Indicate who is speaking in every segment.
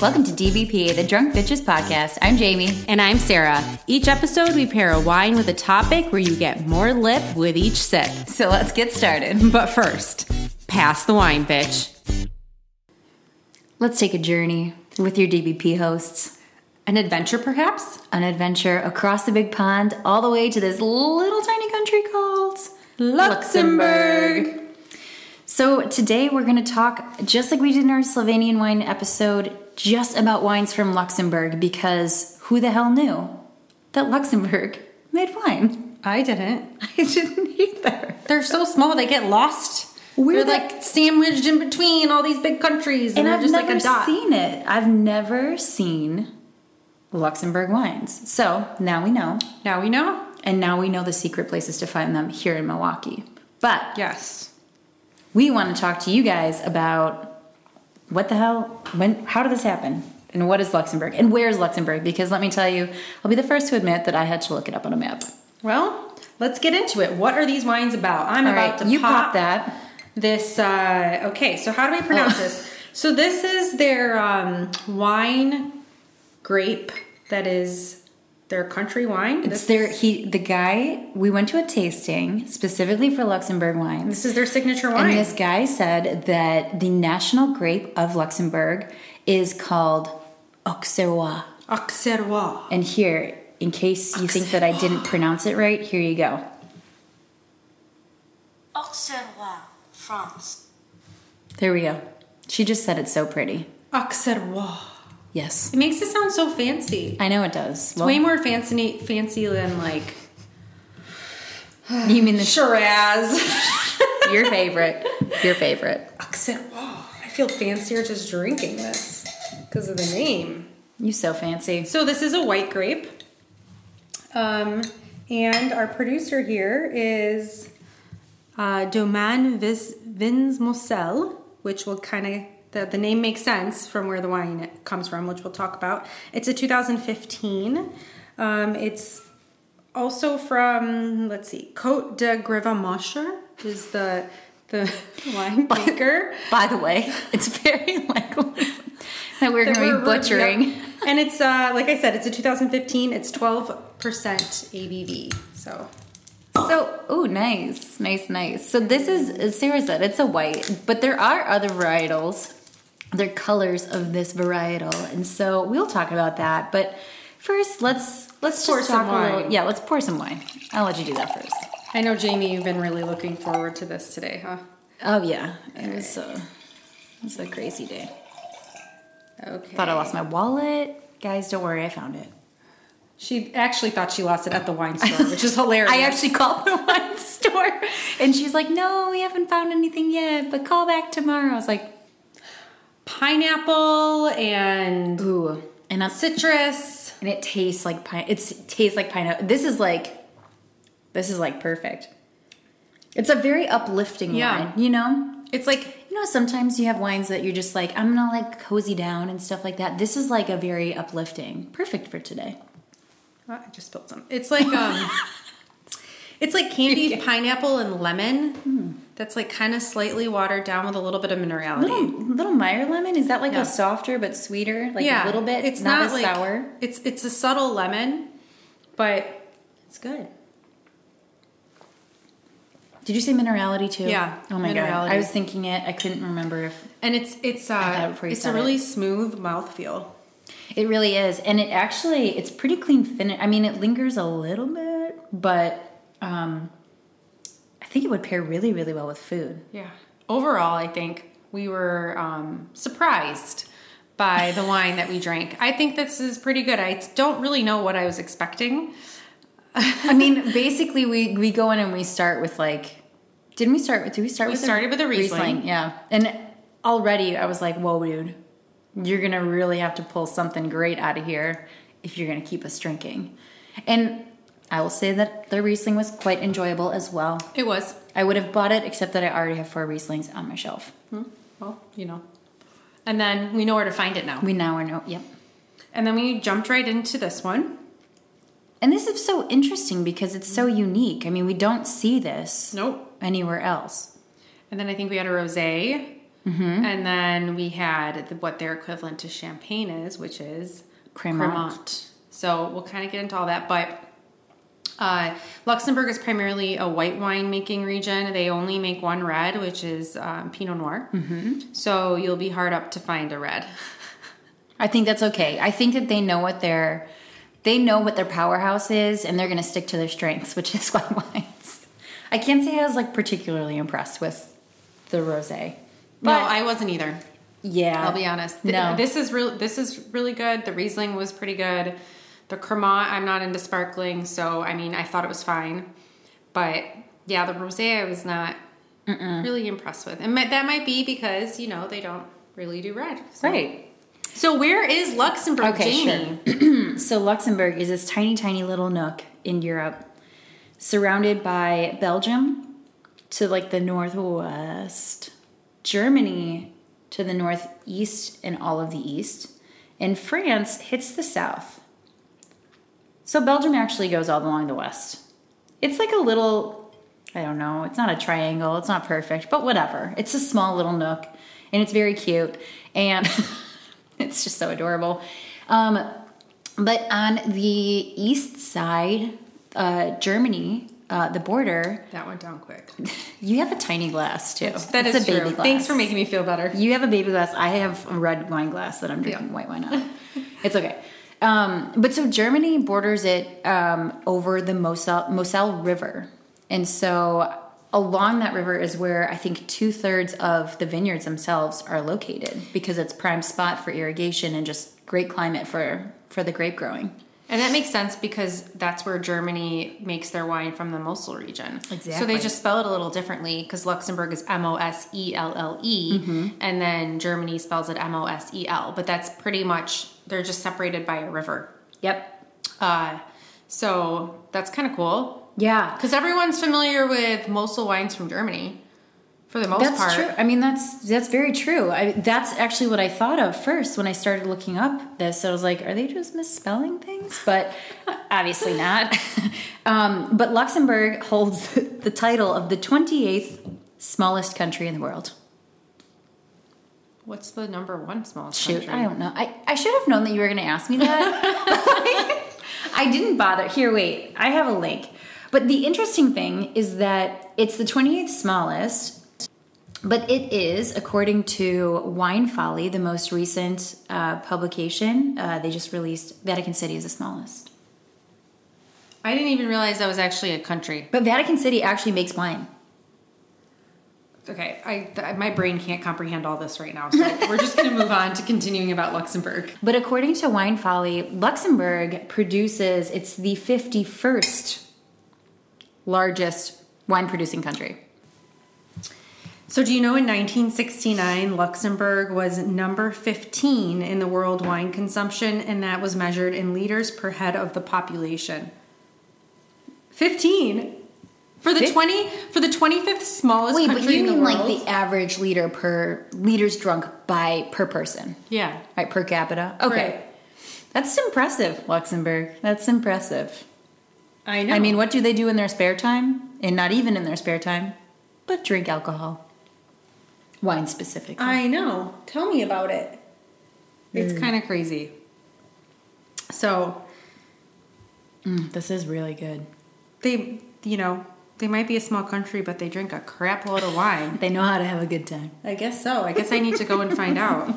Speaker 1: Welcome to DBP, the Drunk Bitches Podcast. I'm Jamie.
Speaker 2: And I'm Sarah. Each episode, we pair a wine with a topic where you get more lip with each sip.
Speaker 1: So let's get started.
Speaker 2: But first, pass the wine, bitch.
Speaker 1: Let's take a journey with your DBP hosts.
Speaker 2: An adventure, perhaps?
Speaker 1: An adventure across the big pond, all the way to this little tiny country called
Speaker 2: Luxembourg.
Speaker 1: So today we're going to talk, just like we did in our Slovenian wine episode, just about wines from Luxembourg because who the hell knew that Luxembourg made wine?
Speaker 2: I didn't.
Speaker 1: I didn't either.
Speaker 2: They're so small, they get lost.
Speaker 1: Where
Speaker 2: they're
Speaker 1: the-
Speaker 2: like sandwiched in between all these big countries, and,
Speaker 1: And
Speaker 2: they're
Speaker 1: I've
Speaker 2: just
Speaker 1: never
Speaker 2: like a dot.
Speaker 1: seen it. I've never seen Luxembourg wines. So now we know.
Speaker 2: Now we know.
Speaker 1: And now we know the secret places to find them here in Milwaukee. But
Speaker 2: Yes.
Speaker 1: We want to talk to you guys about what the hell, when, how did this happen? And what is Luxembourg? And where is Luxembourg? Because let me tell you, I'll be the first to admit that I had to look it up on a map.
Speaker 2: Well, let's get into it. What are these wines about? I'm
Speaker 1: All
Speaker 2: about
Speaker 1: right,
Speaker 2: to
Speaker 1: you
Speaker 2: pop,
Speaker 1: pop that.
Speaker 2: this. Uh, okay, so how do we pronounce
Speaker 1: Oh.
Speaker 2: this? So this is their um, wine grape that is their country wine.
Speaker 1: It's
Speaker 2: This
Speaker 1: their he the guy we went to a tasting specifically for Luxembourg wines.
Speaker 2: This is their signature wine.
Speaker 1: And this guy said that the national grape of Luxembourg is called Auxerrois.
Speaker 2: Auxerrois.
Speaker 1: And here, in case you think that I didn't pronounce it right, here you go.
Speaker 3: Auxerrois, France.
Speaker 1: There we go. She just said it so pretty.
Speaker 2: Auxerrois.
Speaker 1: Yes.
Speaker 2: It makes it sound so fancy.
Speaker 1: I know it does.
Speaker 2: It's way more fancy, fancy than like
Speaker 1: you mean the
Speaker 2: Shiraz.
Speaker 1: your favorite. Your favorite.
Speaker 2: Auxerrois. I feel fancier just drinking this because of the name.
Speaker 1: You so fancy.
Speaker 2: So this is a white grape. Um, and our producer here is uh, Domaine Vins Moselle, which will kind of the, the name makes sense from where the wine comes from, which we'll talk about. It's a 2015. Um, it's also from let's see, Côte de Grevemocher is the the winemaker.
Speaker 1: By the way, it's very likely that we're going to be butchering.
Speaker 2: yep. And it's uh, like I said, it's a 2015. It's 12% ABV. So
Speaker 1: So, oh, nice, nice, nice. So this is, as Sarah said, it's a white, but there are other varietals. They're colors of this varietal, and so we'll talk about that. But first, let's let's
Speaker 2: Pour some
Speaker 1: a little.
Speaker 2: wine.
Speaker 1: Yeah, let's pour some wine. I'll let you do that first.
Speaker 2: I know Jamie, you've been really looking forward to this today, huh?
Speaker 1: Oh yeah, it was a it was a crazy day.
Speaker 2: Okay.
Speaker 1: Thought I lost my wallet. Guys, don't worry, I found it.
Speaker 2: She actually thought she lost it at the wine store, which is hilarious.
Speaker 1: I actually called the wine store, and she's like, "No, we haven't found anything yet, but call back tomorrow." I was like,
Speaker 2: pineapple and
Speaker 1: "Ooh," and I'm
Speaker 2: citrus.
Speaker 1: and it tastes like pine. It's, it tastes like pineapple. This is like, this is like perfect. It's a very uplifting
Speaker 2: Yeah.
Speaker 1: wine, you know.
Speaker 2: It's like
Speaker 1: You know, sometimes you have wines that you're just like, I'm gonna like cozy down and stuff like that. This is like a very uplifting, perfect for today.
Speaker 2: oh, I just spilled some. It's like um, it's like candied pineapple and lemon. That's like kind of slightly watered down with a little bit of minerality.
Speaker 1: Little little Meyer lemon is that like
Speaker 2: Yeah.
Speaker 1: a softer but sweeter, like
Speaker 2: yeah,
Speaker 1: a little bit?
Speaker 2: It's
Speaker 1: not,
Speaker 2: not,
Speaker 1: as
Speaker 2: like
Speaker 1: sour.
Speaker 2: It's it's a subtle lemon, but it's good.
Speaker 1: Did you say minerality too?
Speaker 2: Yeah,
Speaker 1: Oh my god,
Speaker 2: minerality.
Speaker 1: I was thinking it. I couldn't remember if
Speaker 2: And it's it's uh
Speaker 1: it
Speaker 2: it's a
Speaker 1: it.
Speaker 2: really smooth mouthfeel.
Speaker 1: It really is, and it actually it's pretty clean finish. I mean, it lingers a little bit, but um, think it would pair really, really well with food.
Speaker 2: Yeah. Overall, I think we were um, surprised by the wine that we drank. I think this is pretty good. I don't really know what I was expecting.
Speaker 1: I mean, basically, we we go in and we start with like, didn't we start with? Did we start
Speaker 2: We
Speaker 1: with
Speaker 2: started with a Riesling.
Speaker 1: Yeah, and already I was like, whoa, dude, you're gonna really have to pull something great out of here if you're gonna keep us drinking. And I will say that the Riesling was quite enjoyable as well.
Speaker 2: It was.
Speaker 1: I would have bought it, except that I already have four Rieslings on my shelf. Hmm.
Speaker 2: Well, you know. And then we know where to find it now.
Speaker 1: We now are no, yep.
Speaker 2: And then we jumped right into this one.
Speaker 1: And this is so interesting because it's so unique. I mean, we don't see this
Speaker 2: Nope.
Speaker 1: anywhere else.
Speaker 2: And then I think we had a rosé. Mm-hmm. And then we had the, what their equivalent to champagne is, which is
Speaker 1: Cremant.
Speaker 2: Cremant. So we'll kind of get into all that, but uh, Luxembourg is primarily a white wine making region. They only make one red, which is um, Pinot Noir. Mm-hmm. So you'll be hard up to find a red.
Speaker 1: I think that's okay. I think that they know what their they know what their powerhouse is, and they're going to stick to their strengths, which is white wines. I can't say I was like particularly impressed with the rosé.
Speaker 2: no, I wasn't either.
Speaker 1: Yeah,
Speaker 2: I'll be honest.
Speaker 1: No.
Speaker 2: This is real. This is really good. The Riesling was pretty good. The Cremant, I'm not into sparkling, so I mean, I thought it was fine. But yeah, the rosé, I was not really impressed with, and that might be because you know they don't really do red. So.
Speaker 1: right.
Speaker 2: So where is Luxembourg,
Speaker 1: Okay,
Speaker 2: Jamie?
Speaker 1: So Luxembourg is this tiny, tiny little nook in Europe, surrounded by Belgium to like the northwest, Germany to the northeast and all of the east, and France hits the south. So Belgium actually goes all along the west. It's like a little, I don't know, it's not a triangle, it's not perfect, but whatever. It's a small little nook, and it's very cute, and it's just so adorable. Um, but on the east side, uh, Germany, uh, the border,
Speaker 2: That went down quick.
Speaker 1: you have a tiny glass too.
Speaker 2: That
Speaker 1: It's
Speaker 2: is
Speaker 1: a baby
Speaker 2: true.
Speaker 1: glass.
Speaker 2: Thanks for making me feel better.
Speaker 1: You have a baby glass. I have a red wine glass that I'm drinking
Speaker 2: Yeah.
Speaker 1: white wine out of. it's okay. Um, but so Germany borders it um, over the Moselle, Moselle River. And so along that river is where I think two thirds of the vineyards themselves are located because it's prime spot for irrigation and just great climate for, for the grape growing.
Speaker 2: And that makes sense because that's where Germany makes their wine from the Mosel region. So they just spell it a little differently because Luxembourg is M O S E L L E,
Speaker 1: Mm-hmm.
Speaker 2: and then Germany spells it M O S E L. But that's pretty much, they're just separated by a river.
Speaker 1: Yep.
Speaker 2: Uh, so that's kind of cool
Speaker 1: Yeah.
Speaker 2: because everyone's familiar with Mosel wines from Germany for the most
Speaker 1: That's
Speaker 2: part.
Speaker 1: true. I mean, that's that's very true. I, that's actually what I thought of first when I started looking up this. I was like, are they just misspelling things? But obviously not. um, but Luxembourg holds the title of the 28th smallest country in the world.
Speaker 2: What's the number one smallest
Speaker 1: Shoot,
Speaker 2: country?
Speaker 1: I don't know. I, I should have known that you were going to ask me that. I didn't bother. Here, wait. I have a link. But the interesting thing is that it's the 28th smallest, but it is, according to Wine Folly, the most recent uh, publication, uh, they just released Vatican City is the smallest.
Speaker 2: I didn't even realize that was actually a country.
Speaker 1: But Vatican City actually makes wine.
Speaker 2: Okay, I th- my brain can't comprehend all this right now, so we're just going to move on to continuing about Luxembourg.
Speaker 1: But according to Wine Folly, Luxembourg produces, it's the 51st largest wine producing country.
Speaker 2: So, do you know in 1969, Luxembourg was number 15 in the world wine consumption, and that was measured in liters per head of the population? 15 for the 20 for the 25th smallest
Speaker 1: Wait, but you
Speaker 2: in the
Speaker 1: mean like the average liter per liters drunk by per person,
Speaker 2: yeah,
Speaker 1: right? Per capita. Okay,
Speaker 2: Right.
Speaker 1: that's impressive, Luxembourg. That's impressive.
Speaker 2: I know.
Speaker 1: I mean, what do they do in their spare time? And not even in their spare time, but drink alcohol, wine specifically.
Speaker 2: I know. Tell me about it. It's
Speaker 1: Mm.
Speaker 2: kind of crazy. So,
Speaker 1: Mm, this is really good.
Speaker 2: they, you know, they might be a small country, but they drink a crap load of wine.
Speaker 1: They know how to have a good time.
Speaker 2: I guess so. I guess I need to go and find out.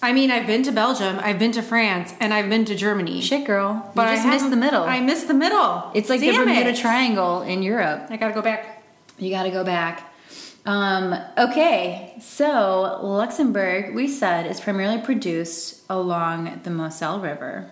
Speaker 2: I mean, I've been to Belgium, I've been to France, and I've been to Germany.
Speaker 1: Shit, girl.
Speaker 2: but
Speaker 1: you
Speaker 2: I
Speaker 1: just missed the middle.
Speaker 2: I missed the middle.
Speaker 1: it's like
Speaker 2: Damn
Speaker 1: the Bermuda
Speaker 2: it.
Speaker 1: Triangle in Europe.
Speaker 2: I gotta go back.
Speaker 1: You got to go back. Um, okay, so Luxembourg, we said, is primarily produced along the Moselle River.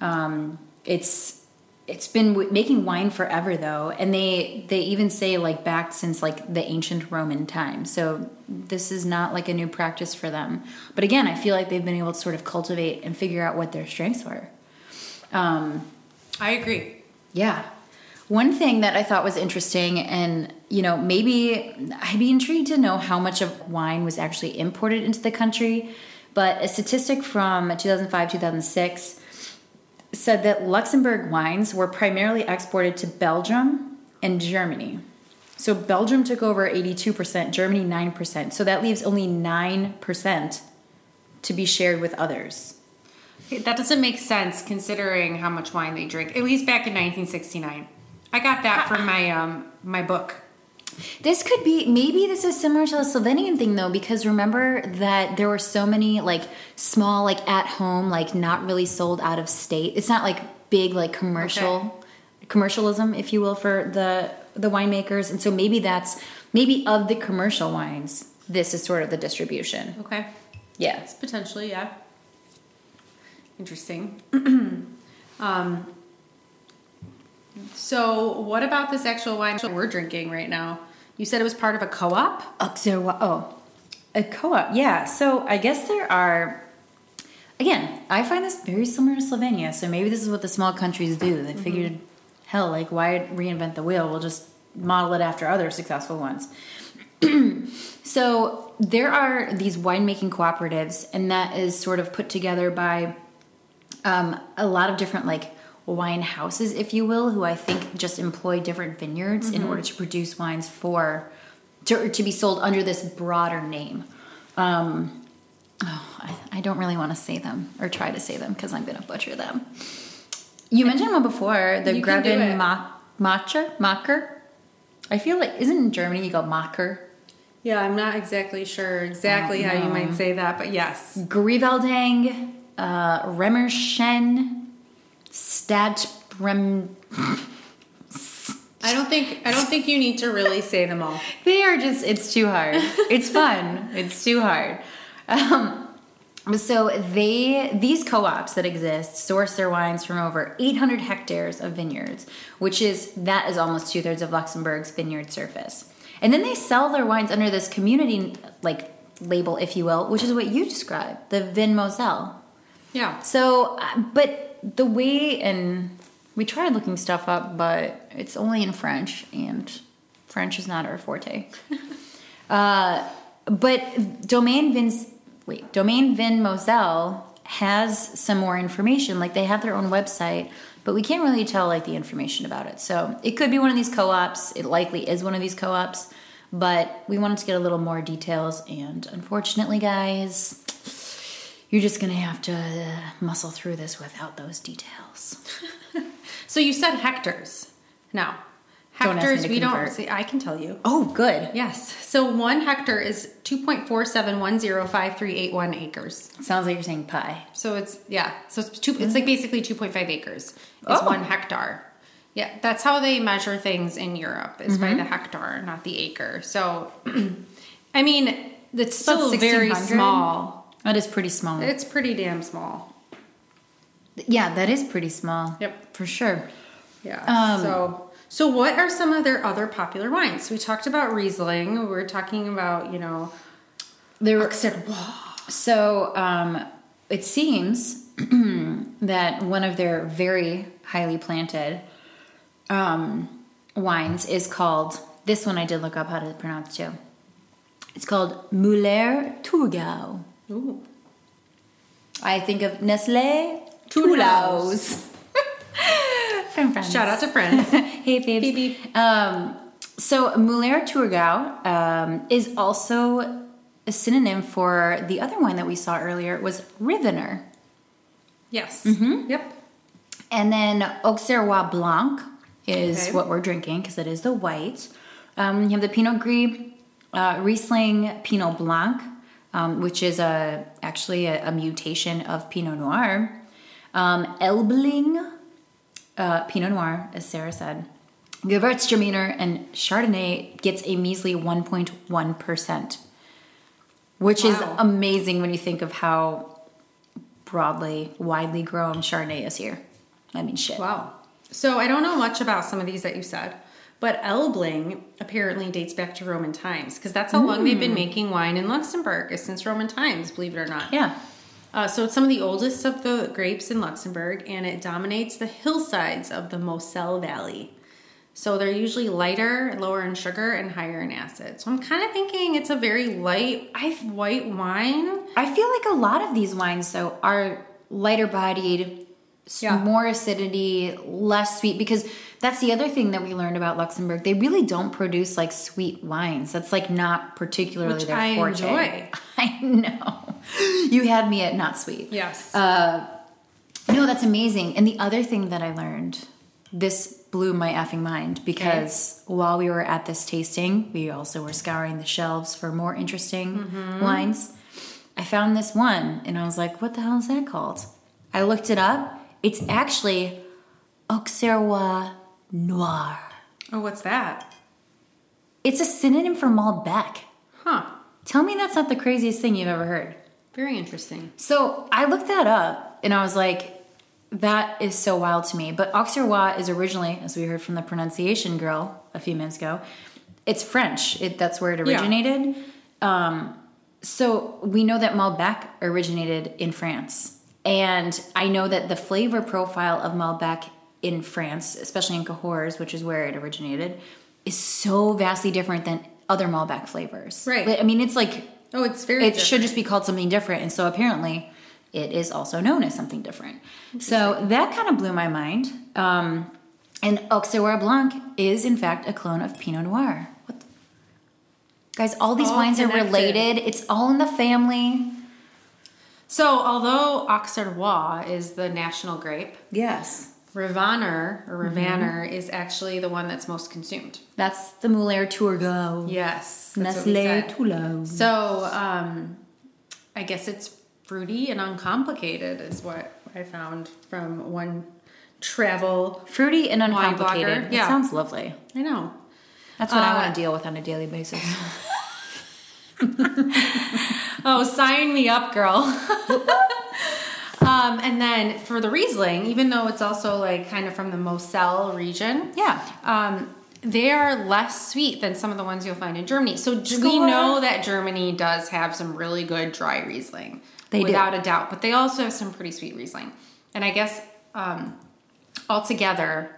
Speaker 1: Um, it's it's been w- making wine forever though, and they they even say like back since like the ancient Roman time. So this is not like a new practice for them. But again, I feel like they've been able to sort of cultivate and figure out what their strengths were. Um,
Speaker 2: I agree.
Speaker 1: yeah. One thing that I thought was interesting, and you know, maybe I'd be intrigued to know how much of wine was actually imported into the country. But a statistic from 2005 2006 said that Luxembourg wines were primarily exported to Belgium and Germany. So Belgium took over 82%, Germany 9%. So that leaves only 9% to be shared with others.
Speaker 2: That doesn't make sense considering how much wine they drink. At least back in 1969. I got that from my um my book.
Speaker 1: This could be maybe this is similar to the Slovenian thing though, because remember that there were so many like small, like at home, like not really sold out of state. It's not like big like commercial commercialism, if you will, for the the winemakers. And so maybe that's maybe of the commercial wines, this is sort of the distribution.
Speaker 2: Okay.
Speaker 1: Yeah.
Speaker 2: Potentially, yeah. Interesting. um, so, what about this actual wine we're drinking right now? You said it was part of a co-op.
Speaker 1: Uh, Auxerrois. Uh, oh, a co-op. Yeah. So I guess there are. Again, I find this very similar to Slovenia. So maybe this is what the small countries do. They mm-hmm. figured, hell, like why reinvent the wheel? We'll just model it after other successful ones. so there are these winemaking cooperatives, and that is sort of put together by um, a lot of different like wine houses, if you will, who I think just employ different vineyards in order to produce wines for to, to be sold under this broader name. Um, oh, I, I don't really want to say them or try to say them because I'm going to butcher them. You mentioned one before, the
Speaker 2: You can do it.
Speaker 1: Greven Ma- Macher, Macher. I feel like isn't in Germany you go Macher.
Speaker 2: Yeah, I'm not exactly sure exactly how you might say that, but yes.
Speaker 1: Griveldang, uh, Remmerschen, Stadbrem.
Speaker 2: I don't think I don't think you need to really say them all.
Speaker 1: They are just, it's too hard. It's fun. it's too hard. Um, so they, these co-ops that exist source their wines from over 800 hectares of vineyards, which is, that is almost two thirds of Luxembourg's vineyard surface. And then they sell their wines under this community, like, label, if you will, which is what you described, the Vin Moselle.
Speaker 2: Yeah.
Speaker 1: So, uh, but the way, and we tried looking stuff up, but it's only in French, and French is not our forte. uh, but Domaine Vin's, wait, Domaine Vin Moselle has some more information. Like they have their own website, but we can't really tell like the information about it. So it could be one of these co-ops. It likely is one of these co-ops, but we wanted to get a little more details. And unfortunately, guys, you're just gonna have to uh, muscle through this without those details.
Speaker 2: So you said hectares. Now,
Speaker 1: Don't
Speaker 2: hectares we don't see. I can tell you.
Speaker 1: Oh, good.
Speaker 2: Yes. So one hectare is 2.47105381 acres.
Speaker 1: Sounds like you're saying pie.
Speaker 2: So it's yeah. So it's two. It's like basically 2.5 acres. Is
Speaker 1: Oh.
Speaker 2: one hectare. Yeah, that's how they measure things in Europe. Is by the hectare, not the acre. So, I mean, it's still very small.
Speaker 1: That is pretty small.
Speaker 2: It's pretty damn small.
Speaker 1: yeah, that is pretty small.
Speaker 2: Yep.
Speaker 1: For sure.
Speaker 2: Yeah.
Speaker 1: Um,
Speaker 2: so, so what are some of their other popular wines? We talked about Riesling. We're talking about you know.
Speaker 1: There were. So um, it seems that one of their very highly planted um, wines is called. This one I did look up how to pronounce too. It's called Muller Thurgau.
Speaker 2: Ooh.
Speaker 1: I think of Nestle. Toulouse. From France.
Speaker 2: Shout out to friends.
Speaker 1: hey, babes.
Speaker 2: Phoebe.
Speaker 1: Um, so Muller Thurgau um, is also a synonym for the other wine that we saw earlier. Was Rivaner.
Speaker 2: yes.
Speaker 1: Mm-hmm.
Speaker 2: Yep.
Speaker 1: And then Auxerrois Blanc is
Speaker 2: Okay.
Speaker 1: what we're drinking because it is the white. Um, you have the Pinot Gris, uh, Riesling Pinot Blanc, um, which is a actually a, a mutation of Pinot Noir. Um, Elbling uh, Pinot Noir, as Sarah said. Gewürztraminer and Chardonnay gets a measly 1.1%, which is amazing when you think of how broadly, widely grown Chardonnay is here. I mean, shit.
Speaker 2: Wow. So I don't know much about some of these that you said, but Elbling apparently dates back to Roman times because that's how long they've been making wine in Luxembourg is since Roman times, believe it or not.
Speaker 1: Yeah.
Speaker 2: Uh, so it's some of the oldest of the grapes in Luxembourg, and it dominates the hillsides of the Moselle Valley. So they're usually lighter, lower in sugar, and higher in acid. So I'm kind of thinking it's a very light, white wine.
Speaker 1: I feel like a lot of these wines, though, are lighter bodied,
Speaker 2: Yeah.
Speaker 1: more acidity, less sweet, because That's the other thing that we learned about Luxembourg. They really don't produce like sweet wines. That's like not particularly
Speaker 2: Which
Speaker 1: their
Speaker 2: I
Speaker 1: forte.
Speaker 2: enjoy.
Speaker 1: I know. You had me at not sweet.
Speaker 2: Yes.
Speaker 1: Uh, no, that's amazing. And the other thing that I learned, this blew my effing mind because while we were at this tasting, we also were scouring the shelves for more interesting
Speaker 2: Mm-hmm.
Speaker 1: wines. I found this one and I was like, what the hell is that called? I looked it up. It's actually Auxerrois Noir.
Speaker 2: oh, what's that?
Speaker 1: It's a synonym for Malbec.
Speaker 2: Huh.
Speaker 1: Tell me that's not the craziest thing you've ever heard.
Speaker 2: Very interesting.
Speaker 1: So I looked that up and I was like, that is so wild to me. But Auxerrois is originally, as we heard from the pronunciation girl a few minutes ago, it's French. It, that's where it
Speaker 2: Yeah.
Speaker 1: originated. Um, so we know that Malbec originated in France. And I know that the flavor profile of Malbec in France, especially in Cahors, which is where it originated, is so vastly different than other Malbec flavors.
Speaker 2: Right.
Speaker 1: I mean, it's like
Speaker 2: Oh, it's very.
Speaker 1: it should just be called something different. And so apparently it is also known as something different. So that kind of blew my mind. Um, and auxerrois blanc is in fact a clone of pinot noir. What the- guys all these
Speaker 2: all
Speaker 1: wines are related. It's all in the family.
Speaker 2: So, although Auxerrois is the national grape,
Speaker 1: yes
Speaker 2: Rivaner or
Speaker 1: Mm-hmm.
Speaker 2: Is actually the one that's most consumed.
Speaker 1: that's the Muller Thurgau
Speaker 2: Yes.
Speaker 1: nestle
Speaker 2: said. So, um, I guess it's fruity and uncomplicated, is what I found from one travel.
Speaker 1: fruity and uncomplicated
Speaker 2: blogger,
Speaker 1: it
Speaker 2: yeah.
Speaker 1: sounds lovely
Speaker 2: I know.
Speaker 1: that's what i
Speaker 2: Uh,
Speaker 1: want to deal with on a daily basis
Speaker 2: Oh, sign me up, girl. um, and then for the Riesling, even though it's also like kind of from the Moselle region,
Speaker 1: yeah
Speaker 2: um, they are less sweet than some of the ones you'll find in Germany. So do we know that Germany does have some really good dry Riesling,
Speaker 1: They do.
Speaker 2: without a doubt. But they also have some pretty sweet Riesling, and I guess um, altogether,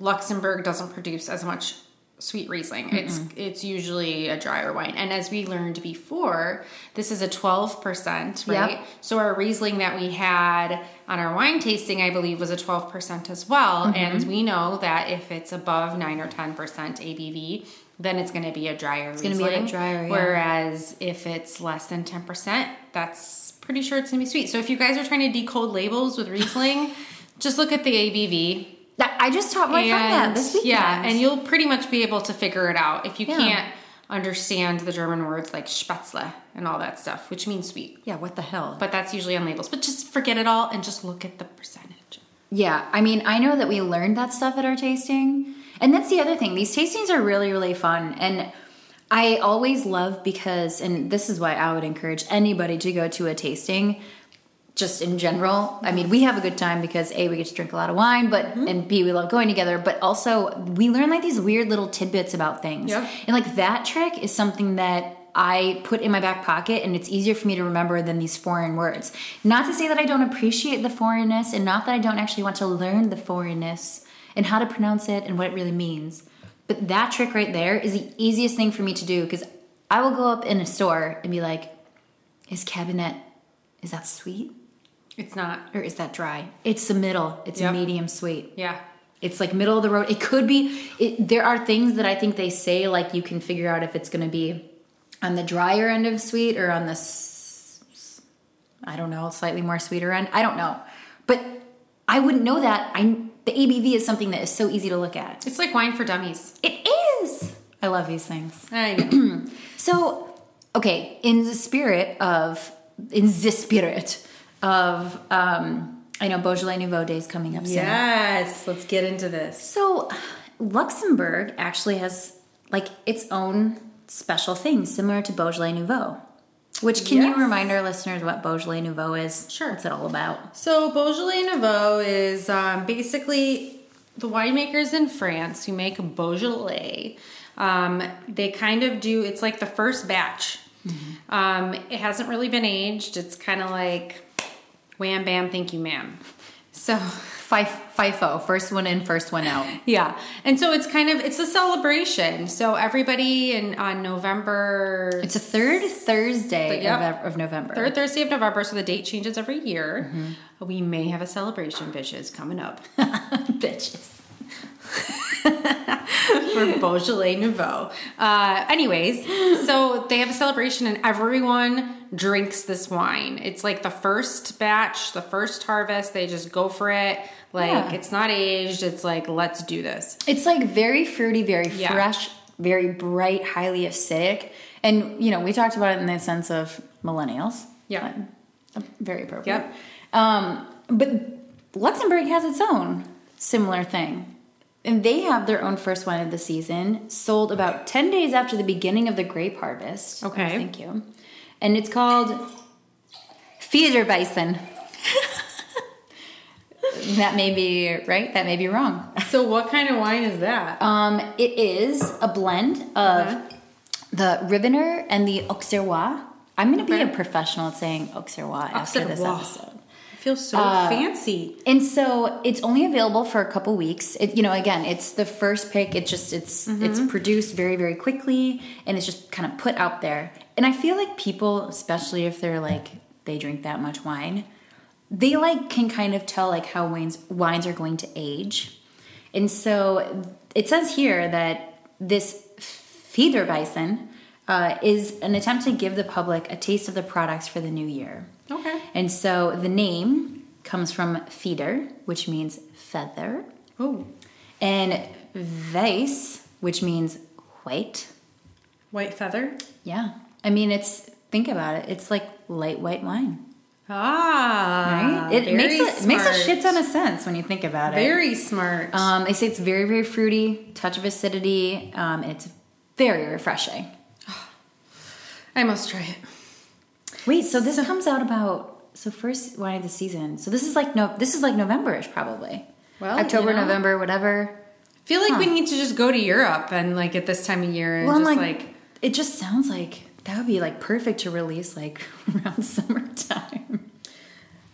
Speaker 2: Luxembourg doesn't produce as much sweet Riesling. It's it's usually a drier wine. And as we learned before, this is a 12%, right?
Speaker 1: Yep.
Speaker 2: So our Riesling that we had on our wine tasting, I believe, was a 12% as well.
Speaker 1: Mm-hmm.
Speaker 2: And we know that if it's above 9 or 10% ABV, then it's going to be a drier It's
Speaker 1: gonna be a drier, yeah.
Speaker 2: Whereas if it's less than 10%, that's pretty sure it's going to be sweet. So if you guys are trying to decode labels with Riesling, just look at the ABV
Speaker 1: That- i just taught my friend that this weekend
Speaker 2: yeah, and you'll pretty much be able to figure it out if you
Speaker 1: Yeah.
Speaker 2: can't understand the German words like Spätzle and all that stuff, which means sweet.
Speaker 1: yeah what the hell
Speaker 2: But that's usually on labels. But just forget it all and just look at the percentage.
Speaker 1: Yeah, I mean, I know that we learned that stuff at our tasting. And that's the other thing. These tastings are really, really fun. And I always love because, and this is why I would encourage anybody to go to a tasting just in general. I mean, we have a good time because A, we get to drink a lot of wine, but, mm-hmm. and B, we love going together, but also we learn like these weird little tidbits about things.
Speaker 2: Yep.
Speaker 1: And like that trick is something that I put in my back pocket and it's easier for me to remember than these foreign words. Not to say that I don't appreciate the foreignness and not that I don't actually want to learn the foreignness and how to pronounce it and what it really means. But that trick right there is the easiest thing for me to do because I will go up in a store and be like, is Kabinett, is that sweet
Speaker 2: It's not.
Speaker 1: or is that dry? It's the middle. It's
Speaker 2: Yep.
Speaker 1: medium sweet.
Speaker 2: Yeah.
Speaker 1: It's like middle of the road. It could be. It, there are things that I think they say like you can figure out if it's going to be on the drier end of sweet or on the I don't know, slightly more sweeter end. I don't know, but I wouldn't know that. I the ABV is something that is so easy to look at.
Speaker 2: It's like wine for dummies.
Speaker 1: It is. I love these things.
Speaker 2: I know.
Speaker 1: So, okay, in the spirit of in the spirit of um I know Beaujolais Nouveau Day is coming up soon.
Speaker 2: yes. Let's get into this.
Speaker 1: So, Luxembourg actually has like its own special thing similar to Beaujolais Nouveau. Which can
Speaker 2: Yes.
Speaker 1: you remind our listeners what Beaujolais Nouveau is?
Speaker 2: Sure.
Speaker 1: What's it all about?
Speaker 2: So Beaujolais Nouveau is um, basically the winemakers in France who make Beaujolais. Um, they kind of do. It's like the first batch. Um, it hasn't really been aged. It's kind of like wham bam, thank you, ma'am. So
Speaker 1: FIFO, first one in, first one out.
Speaker 2: yeah, and so it's kind of it's a celebration. So everybody in on November
Speaker 1: It's a third Thursday
Speaker 2: Yep.
Speaker 1: of, of November.
Speaker 2: third Thursday of November, so the date changes every year.
Speaker 1: Mm-hmm.
Speaker 2: We may have a celebration, bitches, coming up.
Speaker 1: Bitches.
Speaker 2: for Beaujolais Nouveau. Uh, anyways, so they have a celebration and everyone drinks this wine. It's like the first batch, the first harvest. They just go for it. Like
Speaker 1: Yeah.
Speaker 2: it's not aged. It's like let's do this.
Speaker 1: It's like very fruity, very
Speaker 2: Yeah.
Speaker 1: fresh, very bright, highly acidic. And, you know, we talked about it in the sense of millennials.
Speaker 2: Yeah.
Speaker 1: Uh, Very appropriate.
Speaker 2: Yep.
Speaker 1: Um, but Luxembourg has its own similar thing. And they have their own first wine of the season, sold about 10 days after the beginning of the grape harvest.
Speaker 2: Okay.
Speaker 1: Thank you. And it's called Fiederweissen. that may be right, that may be wrong.
Speaker 2: So what kind of wine is that?
Speaker 1: Um, it is a blend of the Rivaner and the Auxerrois. I'm going to be
Speaker 2: Okay.
Speaker 1: a professional at saying Auxerrois after this episode.
Speaker 2: It feels so
Speaker 1: Uh,
Speaker 2: fancy.
Speaker 1: And so it's only available for a couple weeks. It, you know, again, it's the first pick. It just it's it's produced very very quickly, and it's just kind of put out there. And I feel like people, especially if they're like they drink that much wine, they like can kind of tell like how wines wines are going to age. And so it says here that this Fiederweissen uh, is an attempt to give the public a taste of the products for the new year.
Speaker 2: Okay.
Speaker 1: And so the name comes from feeder, which means feather,
Speaker 2: Oh,
Speaker 1: and Weiss, which means white.
Speaker 2: white feather.
Speaker 1: Yeah. I mean, it's, think about it, it's like light white wine,
Speaker 2: Ah,
Speaker 1: right? it makes a, it makes a shit ton of sense when you think about it.
Speaker 2: Very smart.
Speaker 1: Um, they say it's very, very fruity, touch of acidity, um, and it's very refreshing.
Speaker 2: I must try it.
Speaker 1: Wait, so this comes out about so first wine of the season. So this is like no, this is like November-ish probably.
Speaker 2: Well,
Speaker 1: October,
Speaker 2: you know.
Speaker 1: November, whatever.
Speaker 2: I feel like we need to just go to Europe and like at this time of year and
Speaker 1: Well,
Speaker 2: just
Speaker 1: like,
Speaker 2: like,
Speaker 1: it just sounds like that would be like perfect to release like around summertime.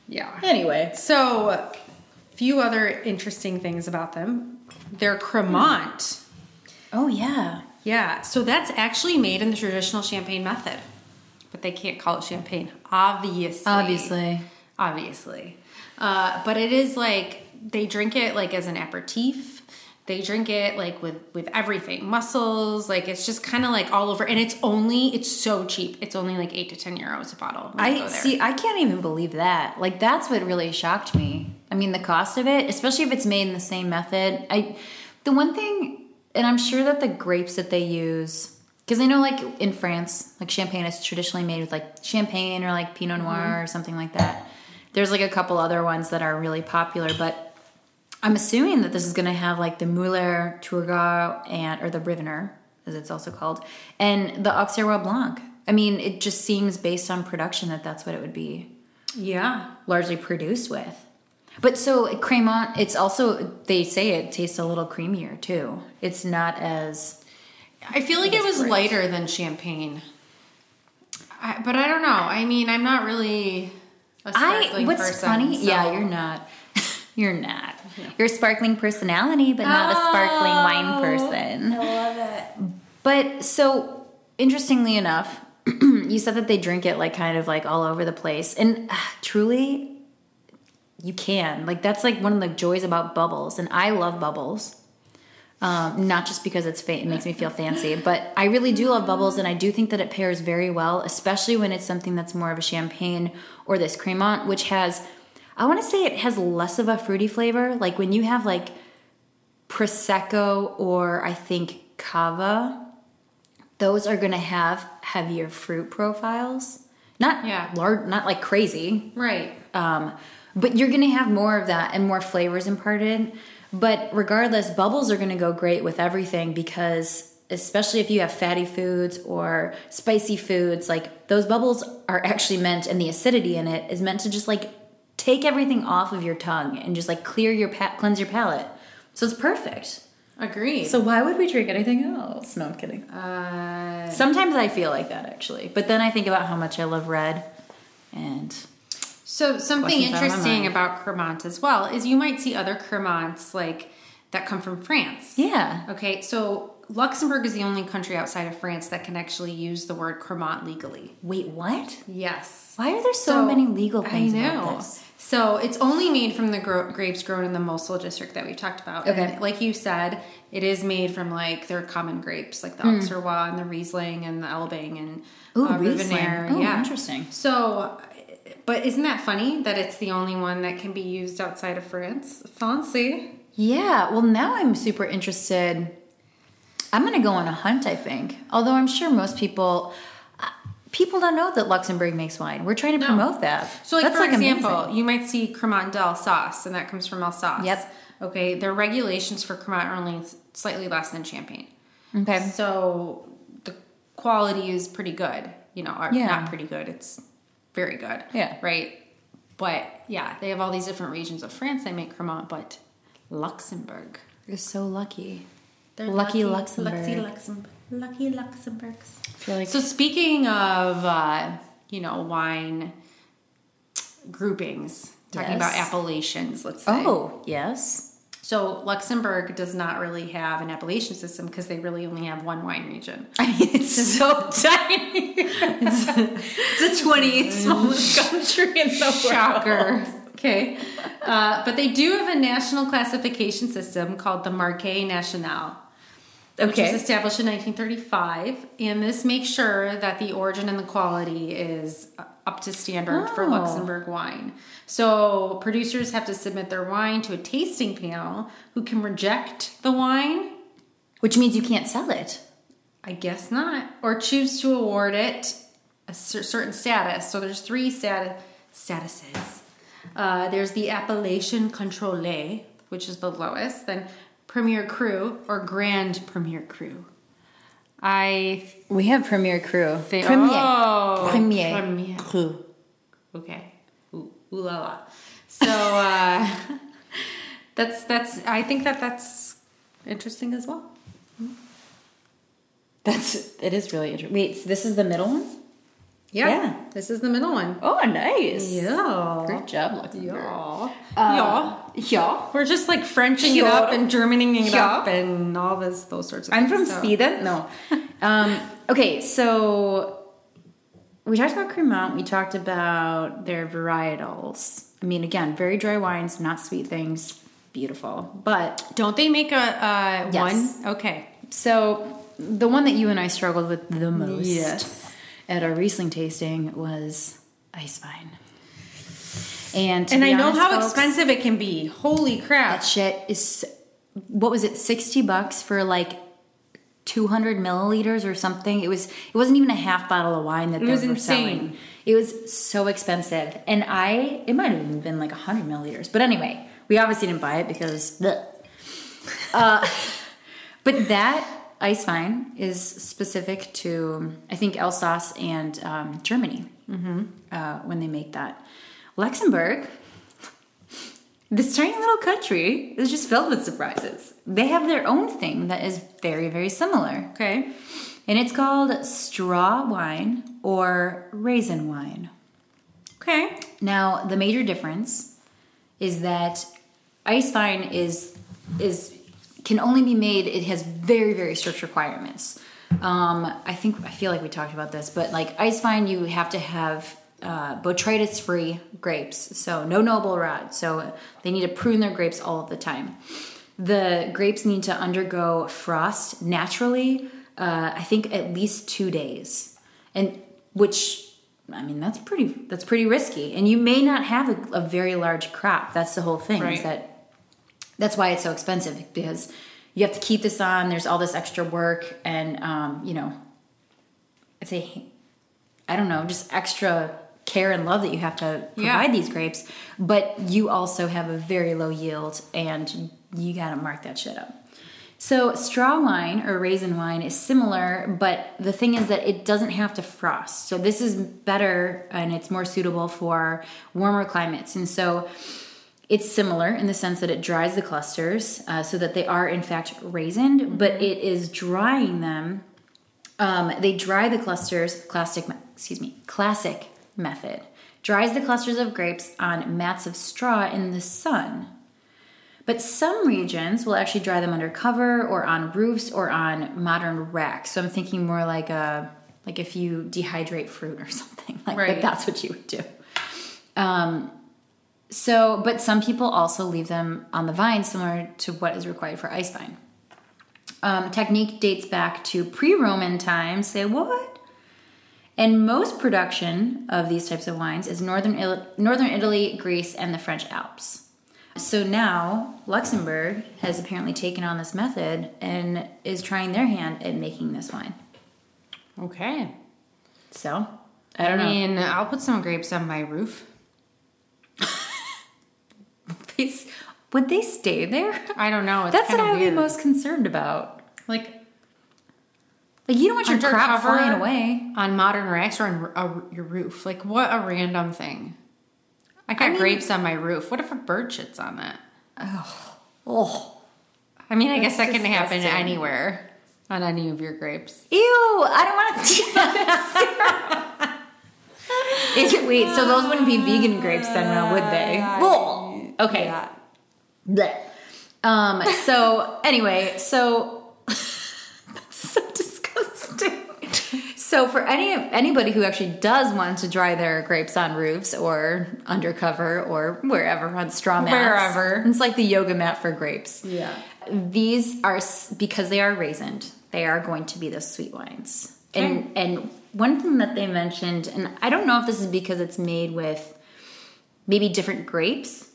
Speaker 2: yeah.
Speaker 1: Anyway,
Speaker 2: So, a few other interesting things about them. They're Cremant.
Speaker 1: oh yeah,
Speaker 2: Yeah, so that's actually made in the traditional champagne method. But they can't call it champagne, obviously.
Speaker 1: obviously.
Speaker 2: Obviously. Uh, but it is like they drink it like as an aperitif. They drink it like with with everything, mussels. Like it's just kind of like all over, and it's only it's so cheap. It's only like eight to ten euros a bottle. when you go
Speaker 1: I see. I can't even believe that. Like that's what really shocked me. I mean, the cost of it, especially if it's made in the same method. I, the one thing, and I'm sure that the grapes that they use, because I know like in France, like champagne is traditionally made with like champagne or like Pinot Noir mm-hmm. or something like that. There's like a couple other ones that are really popular, but I'm assuming that this is going to have like the Muller Thurgau and or the Rivaner, as it's also called, and the Auxerrois Blanc. I mean, it just seems based on production that that's what it would be
Speaker 2: yeah,
Speaker 1: largely produced with. But so Cremant, it's also they say it tastes a little creamier too. It's not as
Speaker 2: I feel like it was
Speaker 1: great.
Speaker 2: lighter than champagne. I, but I don't know. I mean, I'm not really a
Speaker 1: I. What's
Speaker 2: person,
Speaker 1: funny?
Speaker 2: so-
Speaker 1: Yeah, you're not. you're not. You're a sparkling personality, but not a sparkling wine
Speaker 2: Oh.
Speaker 1: person.
Speaker 2: I love it.
Speaker 1: But so interestingly enough, you said that they drink it like kind of like all over the place. And uh, truly you can. Like that's like one of the joys about bubbles and I love bubbles. Um, not just because it's fa- it makes me feel fancy, but I really do love bubbles, and I do think that it pairs very well, especially when it's something that's more of a champagne or this Cremant, which has, I want to say it has less of a fruity flavor. Like when you have like prosecco or I think cava, those are going to have heavier fruit profiles. Not
Speaker 2: Yeah.
Speaker 1: large, not like crazy,
Speaker 2: Right.
Speaker 1: um, but you're gonna have more of that and more flavors imparted. But regardless, bubbles are gonna go great with everything because, especially if you have fatty foods or spicy foods, like those bubbles are actually meant, and the acidity in it is meant to just like take everything off of your tongue and just like clear your pa- cleanse your palate. So it's perfect.
Speaker 2: Agreed.
Speaker 1: So why would we drink anything else? No, I'm kidding.
Speaker 2: uh,
Speaker 1: Sometimes I feel like that actually, but then I think about how much I love red, and
Speaker 2: So something
Speaker 1: Questions out of my
Speaker 2: interesting about Cremant as well is you might see other Cremants like that come from France.
Speaker 1: yeah,
Speaker 2: Okay, so Luxembourg is the only country outside of France that can actually use the word Cremant legally.
Speaker 1: Wait, what?
Speaker 2: Yes.
Speaker 1: Why are there so, many legal things
Speaker 2: I know.
Speaker 1: about this?
Speaker 2: So it's only made from the gro- grapes grown in the Mosel district that we've talked about.
Speaker 1: Okay.
Speaker 2: And like you said, it is made from like their common grapes, like the
Speaker 1: Hmm.
Speaker 2: Auxerrois and the Riesling and the Elbling and
Speaker 1: Ooh,
Speaker 2: uh,
Speaker 1: Riesling. Oh,
Speaker 2: yeah,
Speaker 1: interesting.
Speaker 2: So, but isn't that funny that it's the only one that can be used outside of France? Fancy.
Speaker 1: Yeah, well, now I'm super interested. I'm going to go on a hunt, I think. Although I'm sure most people people don't know that Luxembourg makes wine. We're trying to
Speaker 2: No.
Speaker 1: promote that.
Speaker 2: So, like
Speaker 1: That's
Speaker 2: for example,
Speaker 1: amazing.
Speaker 2: you might see Cremant d'Alsace, and that comes from Alsace.
Speaker 1: Yep.
Speaker 2: Okay, their regulations for Cremant are only slightly less than Champagne.
Speaker 1: Okay.
Speaker 2: So the quality is pretty good. You know, or
Speaker 1: Yeah.
Speaker 2: not pretty good. It's very good.
Speaker 1: Yeah.
Speaker 2: Right. But yeah, they have all these different regions of France. They make Cremant, but Luxembourg.
Speaker 1: You're so lucky.
Speaker 2: They're
Speaker 1: Lucky Luxembourg.
Speaker 2: Lucky Luxembourg. Lucky Luxembourgs.
Speaker 1: Like
Speaker 2: So speaking of, uh, you know, wine groupings, talking
Speaker 1: Yes.
Speaker 2: about appellations, let's say.
Speaker 1: Oh, yes.
Speaker 2: So Luxembourg does not really have an appellation system because they really only have one wine region.
Speaker 1: I mean, it's so tiny. It's, it's the 28th smallest country in the world.
Speaker 2: Shocker. Okay. Uh, but they do have a national classification system called the Marque Nationale. Which
Speaker 1: Okay.
Speaker 2: was established in 1935, and this makes sure that the origin and the quality is up to standard for
Speaker 1: Oh.
Speaker 2: Luxembourg wine. So producers have to submit their wine to a tasting panel who can reject the wine
Speaker 1: Which means you can't sell it.
Speaker 2: I guess not. Or choose to award it a cer- certain status. So there's three stat- statuses. Uh, there's the appellation contrôlée, which is the lowest. Then Premier cru or Grand Premier cru? I
Speaker 1: We have Premier cru. Premier.
Speaker 2: Oh,
Speaker 1: Premier.
Speaker 2: Premier.
Speaker 1: Cru.
Speaker 2: Okay. Ooh, ooh la la. So uh, that's that's. I think that that's interesting as well.
Speaker 1: That's it is really interesting. Wait, so this is the middle one?
Speaker 2: Yeah.
Speaker 1: Yeah.
Speaker 2: This is the middle one.
Speaker 1: Oh, nice.
Speaker 2: Yeah.
Speaker 1: Great job, Luxembourg.
Speaker 2: Yeah.
Speaker 1: Uh,
Speaker 2: yeah.
Speaker 1: Yeah.
Speaker 2: We're just like Frenching it up and Germaning it
Speaker 1: Yeah.
Speaker 2: up and all this, those sorts of
Speaker 1: I'm
Speaker 2: things.
Speaker 1: from
Speaker 2: So-
Speaker 1: Sweden. No. um, okay, so we talked about Cremant. We talked about their varietals. I mean, again, very dry wines, not sweet things. Beautiful. But
Speaker 2: Don't they make a, uh
Speaker 1: Yes.
Speaker 2: one? Okay.
Speaker 1: so the one that you and I struggled with the most
Speaker 2: Yes.
Speaker 1: At our Riesling tasting was ice vine. And
Speaker 2: And I know
Speaker 1: honest,
Speaker 2: how
Speaker 1: folks,
Speaker 2: expensive it can be. Holy crap.
Speaker 1: That shit is what was it? Sixty bucks for like two hundred milliliters or something. It was. It wasn't even a half bottle of wine that they
Speaker 2: was
Speaker 1: were
Speaker 2: insane.
Speaker 1: selling. It was so expensive, and I. It might have even been like hundred milliliters. But anyway, we obviously didn't buy it because. Uh, but that ice wine is specific to I think Alsace and um, Germany uh, when they make that. Luxembourg this tiny little country is just filled with surprises. They have their own thing that is very, very similar.
Speaker 2: Okay.
Speaker 1: And it's called straw wine or raisin wine.
Speaker 2: Okay.
Speaker 1: Now, the major difference is that ice vine is is can only be made. It has very very strict requirements. Um, I think I feel like we talked about this, but like ice vine, you have to have uh, botrytis free grapes, so no noble rot. So they need to prune their grapes all of the time. The grapes need to undergo frost naturally. Uh, I think at least two days, and which I mean that's pretty that's pretty risky, and you may not have a, a very large crop. That's the whole thing.
Speaker 2: Right.
Speaker 1: Is that that's why it's so expensive because you have to keep this on. There's all this extra work, and um, you know, I'd say I don't know, just extra care and love that you have to
Speaker 2: Yeah.
Speaker 1: provide these grapes. But you also have a very low yield, and you got to mark that shit up. So straw wine or raisin wine is similar, but the thing is that it doesn't have to frost. So this is better and it's more suitable for warmer climates. And so it's similar in the sense that it dries the clusters uh, so that they are in fact raisined, but it is drying them. Um, they dry the clusters, classic, excuse me, classic method. Dries the clusters of grapes on mats of straw in the sun. But some regions will actually dry them under cover or on roofs or on modern racks. So I'm thinking more like a like if you dehydrate fruit or something like
Speaker 4: Right.
Speaker 1: that. That's what you would do. Um, so, but some people also leave them on the vine, similar to what is required for ice vine. Um, technique dates back to pre-Roman times. Say what? And most production of these types of wines is northern Il- northern Italy, Greece, and the French Alps. So now Luxembourg has apparently taken on this method and is trying their hand at making this wine.
Speaker 2: Okay.
Speaker 1: So I don't know.
Speaker 2: mean, I'll put some grapes on my roof.
Speaker 1: Please, would they stay there?
Speaker 2: I don't know. It's
Speaker 1: That's what I would be most concerned about.
Speaker 2: like
Speaker 1: Like you don't want your
Speaker 2: undercover
Speaker 1: flying away.
Speaker 2: on modern racks or on a, your roof. Like what a random thing. I got
Speaker 1: I mean-
Speaker 2: grapes on my roof. What if a bird shits on that?
Speaker 1: Oh,
Speaker 2: I mean, I guess that
Speaker 1: That's
Speaker 2: can happen anywhere on any of your grapes.
Speaker 1: ew! I don't want to do that. Is it, wait, so those wouldn't be vegan grapes then, would they? Well, okay.
Speaker 4: Yeah.
Speaker 1: Blech. Um. So anyway, so that's so disgusting. So for any anybody who actually does want to dry their grapes on roofs or undercover or wherever on straw mats,
Speaker 2: Wherever.
Speaker 1: it's like the yoga mat for grapes.
Speaker 4: Yeah.
Speaker 1: These are because they are raisined. They are going to be the sweet wines. And and one thing that they mentioned, and I don't know if this is because it's made with maybe different grapes,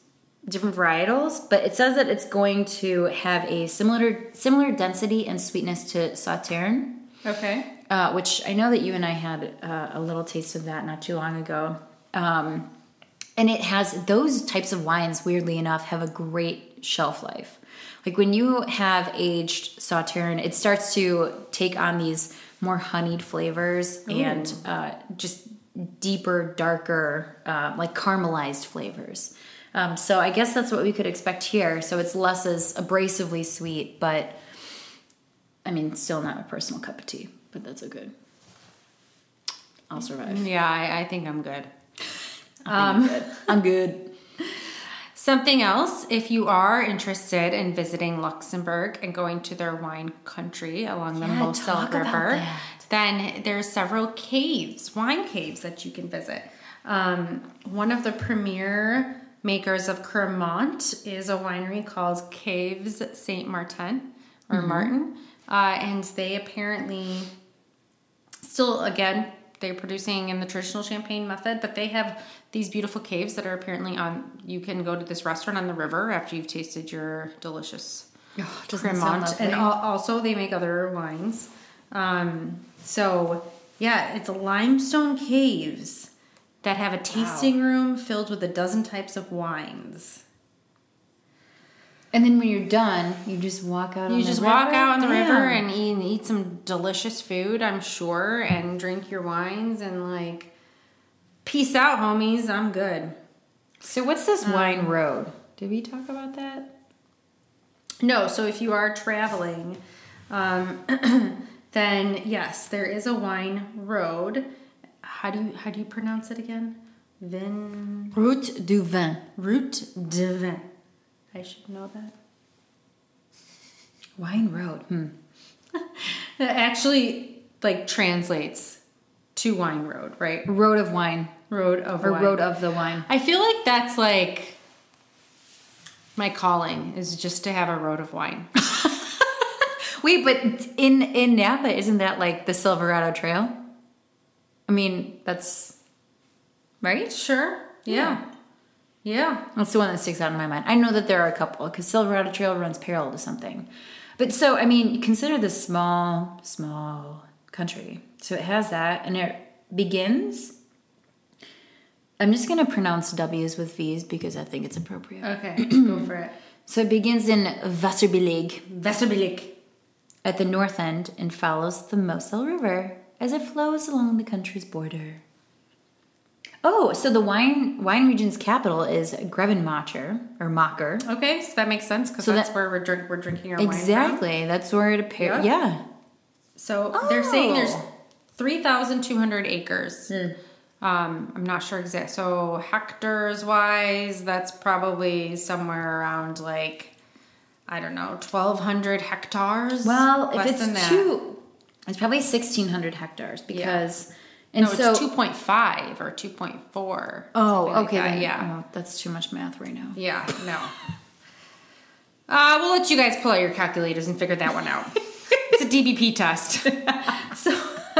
Speaker 1: different varietals, but it says that it's going to have a similar similar density and sweetness to Sauterne,
Speaker 2: Okay.
Speaker 1: uh, which I know that you and I had uh, a little taste of that not too long ago. Um, and it has those types of wines, weirdly enough, have a great shelf life. Like when you have aged Sauterne, it starts to take on these more honeyed flavors and uh, just deeper, darker, uh, like caramelized flavors. Um, so I guess that's what we could expect here. So it's less as abrasively sweet, but I mean, still not a personal cup of tea, but that's a good. I'll survive.
Speaker 2: Yeah, I, I think I'm good.
Speaker 1: I'm good. I'm good.
Speaker 2: Something else, if you are interested in visiting Luxembourg and going to their wine country along the
Speaker 1: Yeah,
Speaker 2: Moselle River, then there's several caves, wine caves that you can visit. Um, one of the premier makers of Cremant is a winery called Caves Saint Martin or
Speaker 1: Mm-hmm.
Speaker 2: Martin, uh, and they apparently still again they're producing in the traditional champagne method but they have these beautiful caves that are apparently on you can go to this restaurant on the river after you've tasted your delicious
Speaker 1: Oh,
Speaker 2: cremant. And also they make other wines. Um, so yeah it's a limestone caves that have a tasting room filled with a dozen types of wines
Speaker 1: And then when you're done, you just walk out. on
Speaker 2: You
Speaker 1: the
Speaker 2: just
Speaker 1: river?
Speaker 2: walk out on the river and eat, and eat some delicious food, I'm sure, and drink your wines and like, peace out, homies. I'm good.
Speaker 1: So what's this
Speaker 2: Um,
Speaker 1: wine road? Did we talk about that?
Speaker 2: No, so if you are traveling, um, then yes, there is a wine road. How do you how do you pronounce it again? Vin
Speaker 1: Route du Vin.
Speaker 2: Route de Vin. I should know that.
Speaker 1: Wine road. Hmm.
Speaker 2: It actually like translates to wine road, right?
Speaker 1: Road of wine
Speaker 2: Road of
Speaker 1: or
Speaker 2: wine.
Speaker 1: road of the wine.
Speaker 2: I feel like that's like my calling is just to have a road of wine.
Speaker 1: Wait, but in in Napa, isn't that like the Silverado Trail? I mean, that's right.
Speaker 2: sure. Yeah. Yeah.
Speaker 1: That's the one that sticks out in my mind. I know that there are a couple because Silverado Trail runs parallel to something. But so, I mean, consider this small, small country. So it has that, and it begins. I'm just going to pronounce W's with V's because I think it's appropriate.
Speaker 2: Okay. go for it.
Speaker 1: So it begins in Wasserbillig
Speaker 2: Westerbillig.
Speaker 1: at the north end and follows the Moselle River as it flows along the country's border. Oh, so the wine wine region's capital is Grevenmacher or Macher.
Speaker 2: Okay, so that makes sense because
Speaker 1: So
Speaker 2: that's
Speaker 1: that-
Speaker 2: where we're drink we're drinking our wine.
Speaker 1: Exactly. That's where it appears.
Speaker 2: Yeah.
Speaker 1: Yeah.
Speaker 2: So they're saying there's
Speaker 1: Oh.
Speaker 2: three thousand two hundred acres. Um, I'm not sure exact. So hectares wise, that's probably somewhere around like I don't know, 1,200 hectares.
Speaker 1: Well, if it's two, it's probably 1,600 hectares because. And
Speaker 2: no,
Speaker 1: so,
Speaker 2: it's 2.5 or 2.4.
Speaker 1: Oh,
Speaker 2: something like
Speaker 1: okay.
Speaker 2: that,
Speaker 1: then,
Speaker 2: yeah.
Speaker 1: oh, that's too much math right now.
Speaker 2: Yeah, no. Uh, we'll let you guys pull out your calculators and figure that one out. it's a DBP test.
Speaker 1: So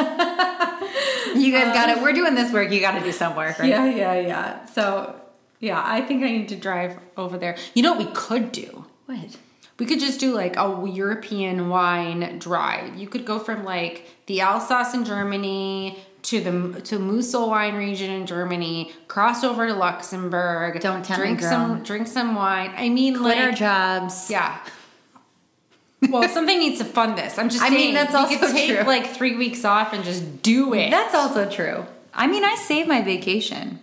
Speaker 1: you guys got it. We're doing this work. You got to do some work, right?
Speaker 2: Yeah, yeah, yeah. So, yeah, I think I need to drive over there. You know what we could do?
Speaker 1: What?
Speaker 2: We could just do like a European wine drive. You could go from like the Alsace in Germany to the to Mosel wine region in Germany, cross over to Luxembourg.
Speaker 1: Don't me,
Speaker 2: drink
Speaker 1: girl.
Speaker 2: some drink some wine. I mean,
Speaker 1: Quit our
Speaker 2: like
Speaker 1: jobs.
Speaker 2: yeah. Well, something needs to fund this. I'm just
Speaker 1: I
Speaker 2: saying.
Speaker 1: mean, that's also
Speaker 2: could take
Speaker 1: true.
Speaker 2: like three weeks off and just do it.
Speaker 1: That's also true. I mean, I save my vacation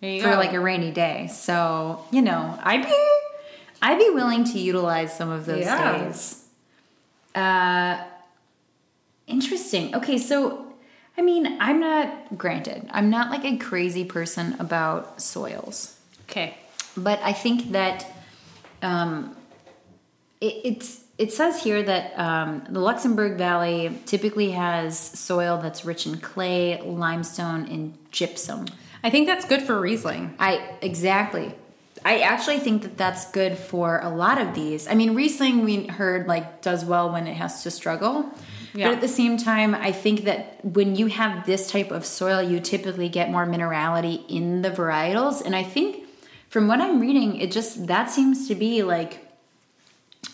Speaker 1: for
Speaker 2: go.
Speaker 1: like a rainy day. So, you know, I'd be I'd be willing to utilize some of those
Speaker 2: Yeah.
Speaker 1: days. Uh interesting. Okay, so I mean, I'm not granted, I'm not like a crazy person about soils.
Speaker 2: okay.
Speaker 1: But I think that um, it, it's it says here that um, the Luxembourg Valley typically has soil that's rich in clay, limestone, and gypsum.
Speaker 2: I think that's good for Riesling.
Speaker 1: I exactly. I actually think that that's good for a lot of these. I mean, Riesling we heard like does well when it has to struggle.
Speaker 2: Yeah.
Speaker 1: But at the same time, I think that when you have this type of soil, you typically get more minerality in the varietals. And I think from what I'm reading, it just that seems to be like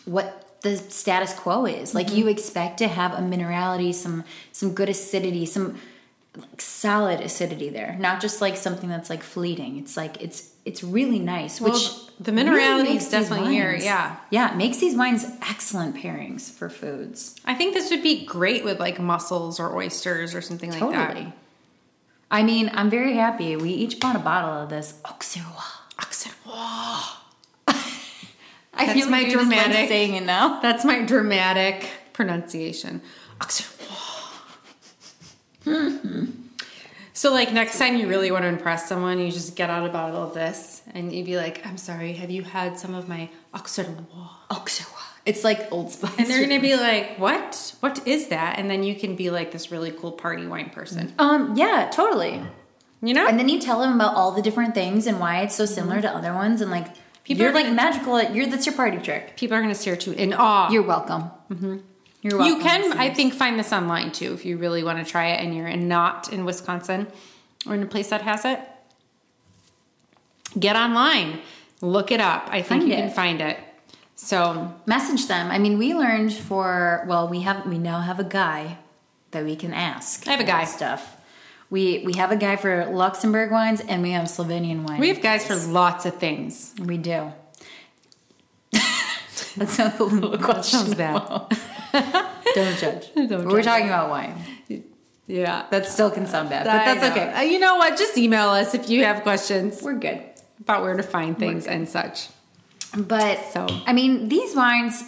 Speaker 1: what the status quo is. Like
Speaker 2: Mm-hmm.
Speaker 1: you expect to have a minerality, some some good acidity, some like solid acidity there, not just like something that's like fleeting. It's like it's it's really nice.
Speaker 2: Well,
Speaker 1: which
Speaker 2: the
Speaker 1: really
Speaker 2: minerality
Speaker 1: makes
Speaker 2: is definitely here, yeah.
Speaker 1: yeah, it makes these wines excellent pairings for foods.
Speaker 2: I think this would be great with like mussels or oysters or something like
Speaker 1: Totally.
Speaker 2: that.
Speaker 1: I mean, I'm very happy. We each bought a bottle of this Auxerrois. I
Speaker 2: That's
Speaker 1: feel
Speaker 2: my
Speaker 1: like you're like,
Speaker 2: dramatic-
Speaker 1: saying it now.
Speaker 2: That's my dramatic pronunciation. So, like next time you really want to impress someone, you just get out a bottle of this and you'd be like, "I'm sorry, have you had some of my Auxerrois?"
Speaker 1: Auxerrois. It's like Old Spice.
Speaker 2: And they're gonna be like, "What? What is that?" And then you can be like this really cool party wine person,
Speaker 1: um, yeah, totally.
Speaker 2: you know?
Speaker 1: And then you tell them about all the different things and why it's so similar to other ones, and like
Speaker 2: People
Speaker 1: you're
Speaker 2: are
Speaker 1: like
Speaker 2: gonna-
Speaker 1: magical. You're that's your party trick.
Speaker 2: People are gonna stare at you in awe.
Speaker 1: You're welcome. Mm-hmm. You're welcome.
Speaker 2: You can, I think, find this online too if you really want to try it and you're in, not in Wisconsin or in a place that has it. Get online, look it up. I think
Speaker 1: Find
Speaker 2: you
Speaker 1: it.
Speaker 2: can find it. So,
Speaker 1: message them. I mean, we learned for well, we have we now have a guy that we can ask.
Speaker 2: I have a guy.
Speaker 1: stuff. We we have a guy for Luxembourg wines and we have Slovenian wines.
Speaker 2: we have guys for lots of things.
Speaker 1: We do. that sounds a little
Speaker 2: sounds bad.
Speaker 1: Don't judge.
Speaker 2: Don't
Speaker 1: We're
Speaker 2: judge.
Speaker 1: talking about wine.
Speaker 2: Yeah.
Speaker 1: That still can sound bad, but that's okay.
Speaker 2: Uh, You know what? Just email us if you have questions
Speaker 1: We're good.
Speaker 2: about where to find things and such.
Speaker 1: But
Speaker 2: So-
Speaker 1: I mean, these wines,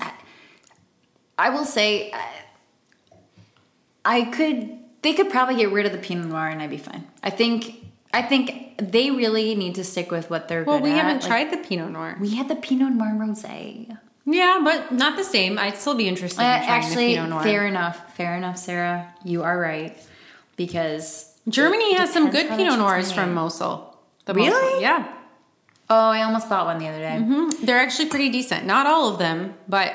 Speaker 1: I- will say, I- I could. They could probably get rid of the Pinot Noir and I'd be fine. I think. I think they really need to stick with what they're
Speaker 2: Well, we
Speaker 1: at.
Speaker 2: haven't
Speaker 1: Like,
Speaker 2: tried the Pinot Noir.
Speaker 1: We had the Pinot Noir rosé.
Speaker 2: Yeah, but not the same. I'd still be interested
Speaker 1: Uh,
Speaker 2: in
Speaker 1: actually,
Speaker 2: the Pinot Noir.
Speaker 1: fair enough. Fair enough, Sarah. You are right because
Speaker 2: Germany has some good Pinot Noirs from. Mosel. The
Speaker 1: Really?
Speaker 2: Mosel- yeah.
Speaker 1: Oh, I almost bought one the other day.
Speaker 2: Mhm. They're actually pretty decent. Not all of them, but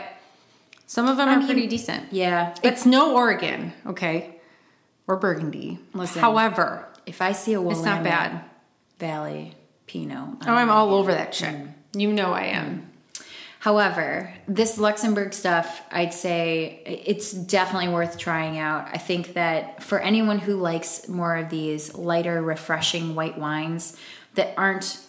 Speaker 2: some of them
Speaker 1: I
Speaker 2: are
Speaker 1: mean,
Speaker 2: pretty decent.
Speaker 1: Yeah,
Speaker 2: It's no Oregon, okay? Or Burgundy.
Speaker 1: Listen.
Speaker 2: However,
Speaker 1: if I see a
Speaker 2: it's not bad.
Speaker 1: Valley Pinot,
Speaker 2: Oh, I'm all over that shit. You know I am.
Speaker 1: However, this Luxembourg stuff, I'd say it's definitely worth trying out. I think that for anyone who likes more of these lighter, refreshing white wines that aren't,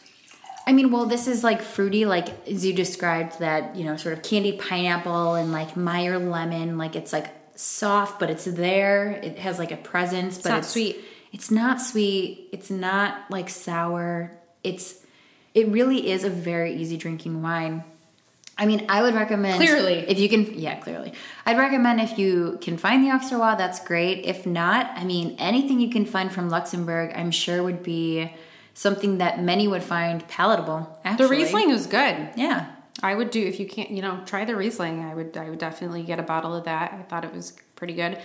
Speaker 1: I mean, well, this is like fruity, like as you described, that, you know, sort of candied pineapple and like Meyer lemon. Like it's like soft, but it's there. It has like a presence, but
Speaker 2: not
Speaker 1: it's
Speaker 2: sweet.
Speaker 1: It's not sweet. It's not like sour. It's, it really is a very easy drinking wine. I mean, I would recommend
Speaker 2: Clearly.
Speaker 1: if you can. Yeah, clearly, I'd recommend if you can find the Auxerrois, that's great. If not, I mean, anything you can find from Luxembourg, I'm sure would be something that many would find palatable.
Speaker 2: The Riesling is good.
Speaker 1: yeah,
Speaker 2: I would do if you can't, you know, try the Riesling. I would, I would definitely get a bottle of that. I thought it was pretty good.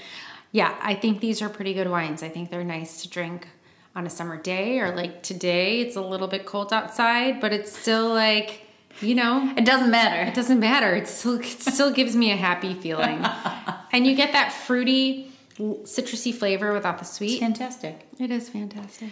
Speaker 2: Yeah, I think these are pretty good wines. I think they're nice to drink on a summer day or like today. It's a little bit cold outside, but it's still like, you know,
Speaker 1: It doesn't matter.
Speaker 2: it doesn't matter. It still, it still gives me a happy feeling, and you get that fruity, citrusy flavor without the sweet.
Speaker 1: Fantastic.
Speaker 2: It is fantastic.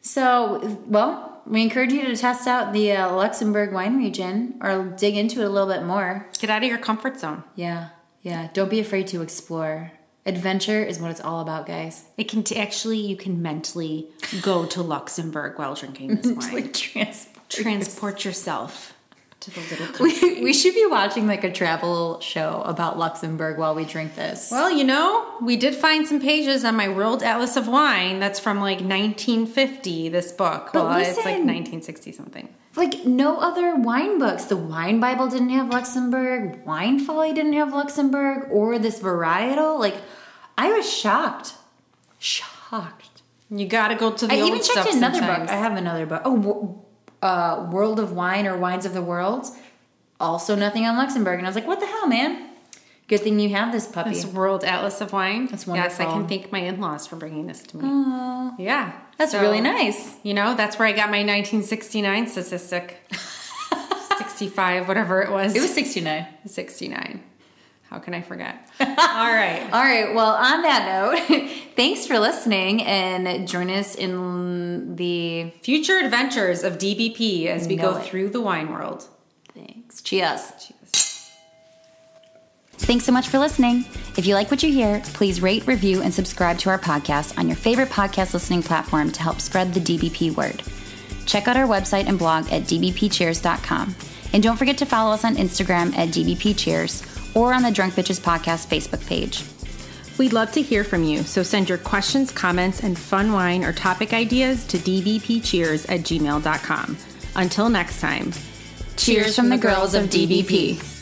Speaker 1: So, well, we encourage you to test out the uh, Luxembourg wine region or dig into it a little bit more.
Speaker 2: Get out of your comfort zone.
Speaker 1: Yeah, yeah. Don't be afraid to explore. Adventure is what it's all about, guys.
Speaker 2: It can t- actually, you can mentally go to Luxembourg while drinking this wine.
Speaker 1: Like trans-
Speaker 2: Transport yourself to the little country.
Speaker 1: we, we should be watching like a travel show about Luxembourg while we drink this.
Speaker 2: Well, you know, we did find some pages on my World Atlas of Wine that's from like 1950, this book.
Speaker 1: But
Speaker 2: well, it's like 1960 something.
Speaker 1: like no other wine books. The Wine Bible didn't have Luxembourg. Wine Folly didn't have Luxembourg, or this varietal. Like, I was shocked, shocked.
Speaker 2: You got to go to the
Speaker 1: I
Speaker 2: old
Speaker 1: even checked another
Speaker 2: sometimes.
Speaker 1: book. I have another book. Oh, uh, World of Wine or Wines of the World. Also, nothing on Luxembourg, and I was like, "What the hell, man?" Good thing you have this puppy.
Speaker 2: This World Atlas of Wine.
Speaker 1: That's wonderful.
Speaker 2: Yes, I can thank my in-laws for bringing this to me.
Speaker 1: Aw,
Speaker 2: Yeah,
Speaker 1: that's
Speaker 2: So,
Speaker 1: really nice.
Speaker 2: You know, that's where I got my 1969 statistic. 65, whatever it was.
Speaker 1: It was sixty nine.
Speaker 2: 69. How can I forget? All right.
Speaker 1: All right. Well, on that note, thanks for listening and join us in the
Speaker 2: Future adventures of DBP as we go
Speaker 1: it.
Speaker 2: through the wine world.
Speaker 1: thanks. Cheers.
Speaker 2: Cheers.
Speaker 1: Thanks so much for listening. If you like what you hear, please rate, review, and subscribe to our podcast on your favorite podcast listening platform to help spread the DBP word. Check out our website and blog at dbpcheers.com. And don't forget to follow us on Instagram at dbpcheers or on the Drunk Bitches Podcast Facebook page.
Speaker 2: We'd love to hear from you, so send your questions, comments, and fun wine or topic ideas to dbpcheers at gmail.com. Until next time,
Speaker 1: Cheers from the girls of DBP.